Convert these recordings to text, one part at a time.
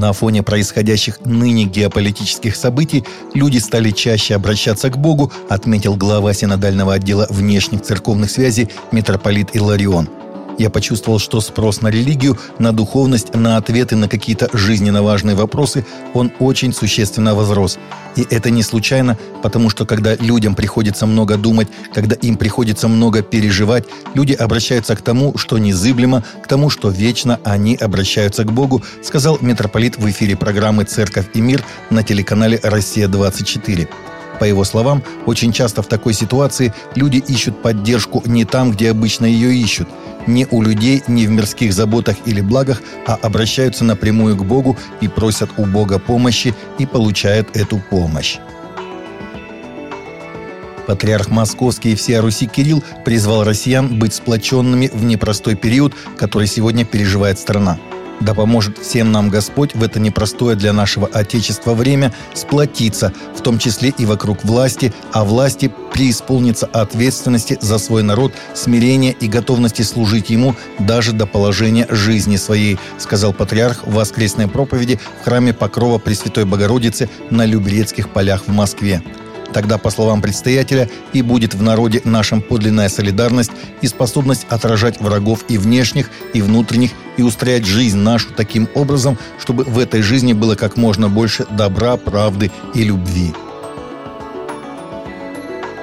На фоне происходящих ныне геополитических событий люди стали чаще обращаться к Богу, отметил глава синодального отдела внешних церковных связей митрополит Иларион – я почувствовал, что спрос на религию, на духовность, на ответы на какие-то жизненно важные вопросы, он очень существенно возрос. И это не случайно, потому что когда людям приходится много думать, когда им приходится много переживать, люди обращаются к тому, что незыблемо, к тому, что вечно они обращаются к Богу, сказал митрополит в эфире программы «Церковь и мир» на телеканале «Россия-24». По его словам, очень часто в такой ситуации люди ищут поддержку не там, где обычно ее ищут – не у людей, не в мирских заботах или благах, а обращаются напрямую к Богу и просят у Бога помощи и получают эту помощь. Патриарх Московский и всея Руси Кирилл призвал россиян быть сплоченными в непростой период, который сегодня переживает страна – да поможет всем нам Господь в это непростое для нашего Отечества время сплотиться, в том числе и вокруг власти, а власти преисполниться ответственности за свой народ, смирения и готовности служить ему даже до положения жизни своей, сказал патриарх в воскресной проповеди в храме Покрова Пресвятой Богородицы на Любрецких полях в Москве. Тогда, по словам предстоятеля, и будет в народе нашем подлинная солидарность и способность отражать врагов и внешних, и внутренних, и устроять жизнь нашу таким образом, чтобы в этой жизни было как можно больше добра, правды и любви.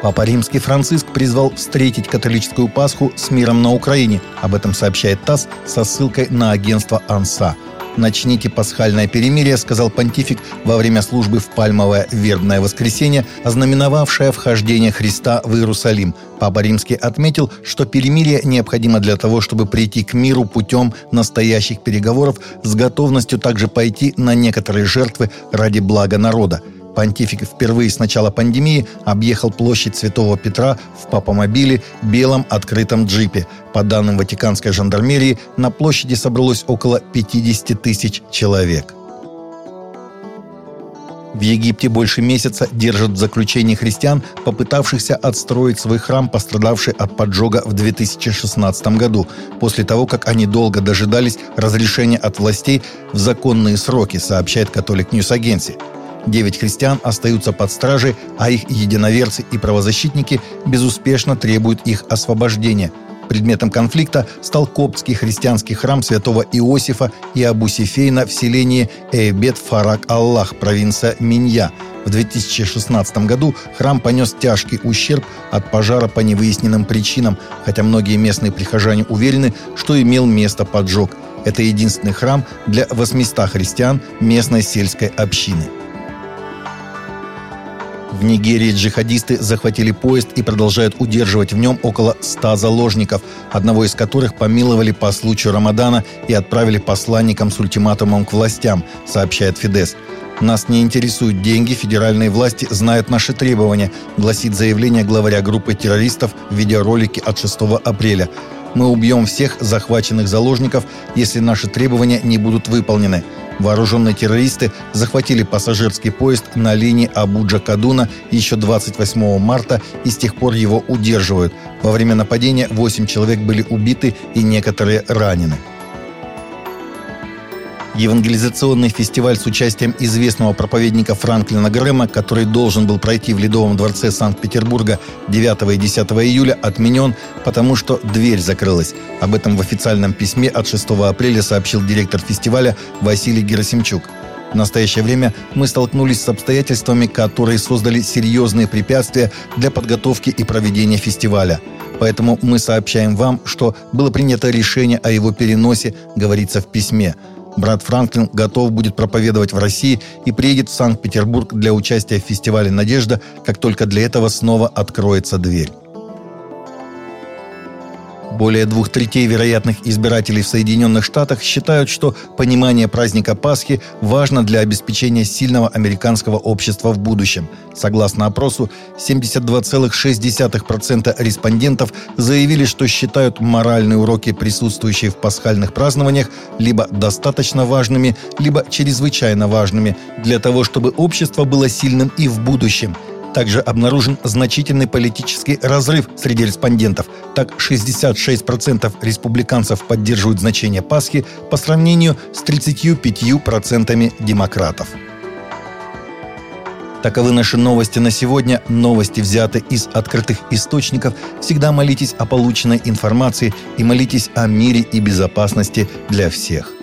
Папа Римский Франциск призвал встретить католическую Пасху с миром на Украине. Об этом сообщает ТАСС со ссылкой на агентство «Анса». «Начните пасхальное перемирие», сказал понтифик во время службы в Пальмовое вербное воскресенье, ознаменовавшее вхождение Христа в Иерусалим. Папа Римский отметил, что перемирие необходимо для того, чтобы прийти к миру путем настоящих переговоров с готовностью также пойти на некоторые жертвы ради блага народа – Понтифик впервые с начала пандемии объехал площадь Святого Петра в папомобиле белом открытом джипе. По данным Ватиканской жандармерии, на площади собралось около 50 тысяч человек. В Египте больше месяца держат в заключении христиан, попытавшихся отстроить свой храм, пострадавший от поджога в 2016 году, после того, как они долго дожидались разрешения от властей в законные сроки, сообщает Catholic News Agency. Девять христиан остаются под стражей, а их единоверцы и правозащитники безуспешно требуют их освобождения. Предметом конфликта стал коптский христианский храм святого Иосифа и Абу Сифейна в селении Эйбет Фарак Аллах, провинция Минья. В 2016 году храм понес тяжкий ущерб от пожара по невыясненным причинам, хотя многие местные прихожане уверены, что имел место поджог. Это единственный храм для 800 христиан местной сельской общины. В Нигерии джихадисты захватили поезд и продолжают удерживать в нем около 100 заложников, одного из которых помиловали по случаю Рамадана и отправили посланникам с ультиматумом к властям, сообщает Фидес. «Нас не интересуют деньги, федеральные власти знают наши требования», гласит заявление главаря группы террористов в видеоролике от 6 апреля. «Мы убьем всех захваченных заложников, если наши требования не будут выполнены. Вооруженные террористы захватили пассажирский поезд на линии Абуджа-Кадуна еще 28 марта и с тех пор его удерживают. Во время нападения 8 человек были убиты и некоторые ранены. Евангелизационный фестиваль с участием известного проповедника Франклина Грэма, который должен был пройти в Ледовом дворце Санкт-Петербурга 9 и 10 июля, отменен, потому что дверь закрылась. Об этом в официальном письме от 6 апреля сообщил директор фестиваля Василий Герасимчук. В настоящее время мы столкнулись с обстоятельствами, которые создали серьезные препятствия для подготовки и проведения фестиваля. Поэтому мы сообщаем вам, что было принято решение о его переносе, говорится в письме – Брат Франклин готов будет проповедовать в России и приедет в Санкт-Петербург для участия в фестивале «Надежда», как только для этого снова откроется дверь. Более двух третей вероятных избирателей в Соединенных Штатах считают, что понимание праздника Пасхи важно для обеспечения сильного американского общества в будущем. Согласно опросу, 72,6% респондентов заявили, что считают моральные уроки, присутствующие в пасхальных празднованиях, либо достаточно важными, либо чрезвычайно важными для того, чтобы общество было сильным и в будущем – Также обнаружен значительный политический разрыв среди респондентов. Так, 66% республиканцев поддерживают значение Пасхи по сравнению с 35% демократов. Таковы наши новости на сегодня. Новости взяты из открытых источников. Всегда молитесь о полученной информации и молитесь о мире и безопасности для всех.